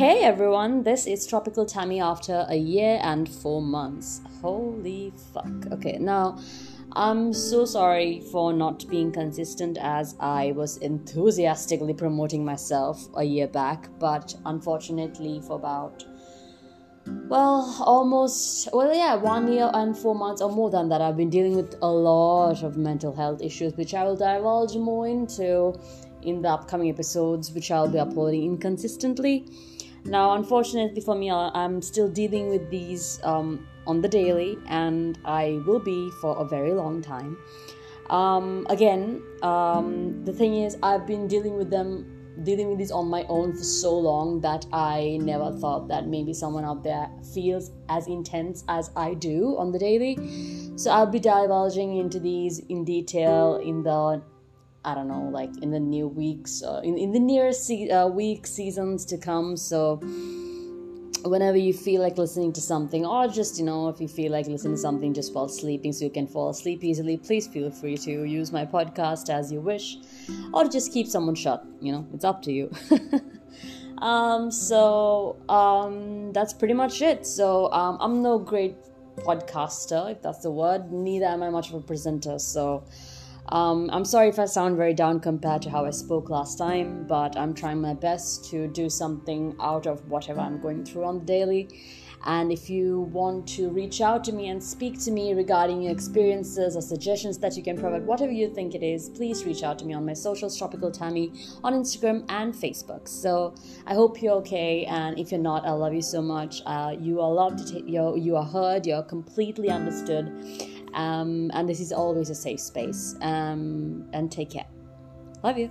Hey everyone, this is Tropical Tammy after a year and four months. Holy fuck. Okay, now I'm so sorry for not being consistent as I was enthusiastically promoting myself a year back, but unfortunately, for about well, almost, well, yeah, one year and four months or more than that, I've been dealing with a lot of mental health issues, which I will divulge more into in the upcoming episodes, which I'll be uploading inconsistently. Now, unfortunately for me, I'm still dealing with these um, on the daily, and I will be for a very long time. Um, again, um, the thing is, I've been dealing with them, dealing with this on my own for so long that I never thought that maybe someone out there feels as intense as I do on the daily. So I'll be divulging into these in detail in the I don't know, like in the new weeks, uh, in, in the near se- uh, week seasons to come. So, whenever you feel like listening to something, or just, you know, if you feel like listening to something just while sleeping so you can fall asleep easily, please feel free to use my podcast as you wish, or just keep someone shut. You know, it's up to you. um, so, um, that's pretty much it. So, um, I'm no great podcaster, if that's the word, neither am I much of a presenter. So, um, I'm sorry if I sound very down compared to how I spoke last time, but I'm trying my best to do something out of whatever I'm going through on the daily. And if you want to reach out to me and speak to me regarding your experiences or suggestions that you can provide, whatever you think it is, please reach out to me on my socials, Tropical Tammy, on Instagram and Facebook. So I hope you're okay, and if you're not, I love you so much. Uh, you are loved, you're, you are heard, you're completely understood um, and this is always a safe space. Um, and take care. Love you.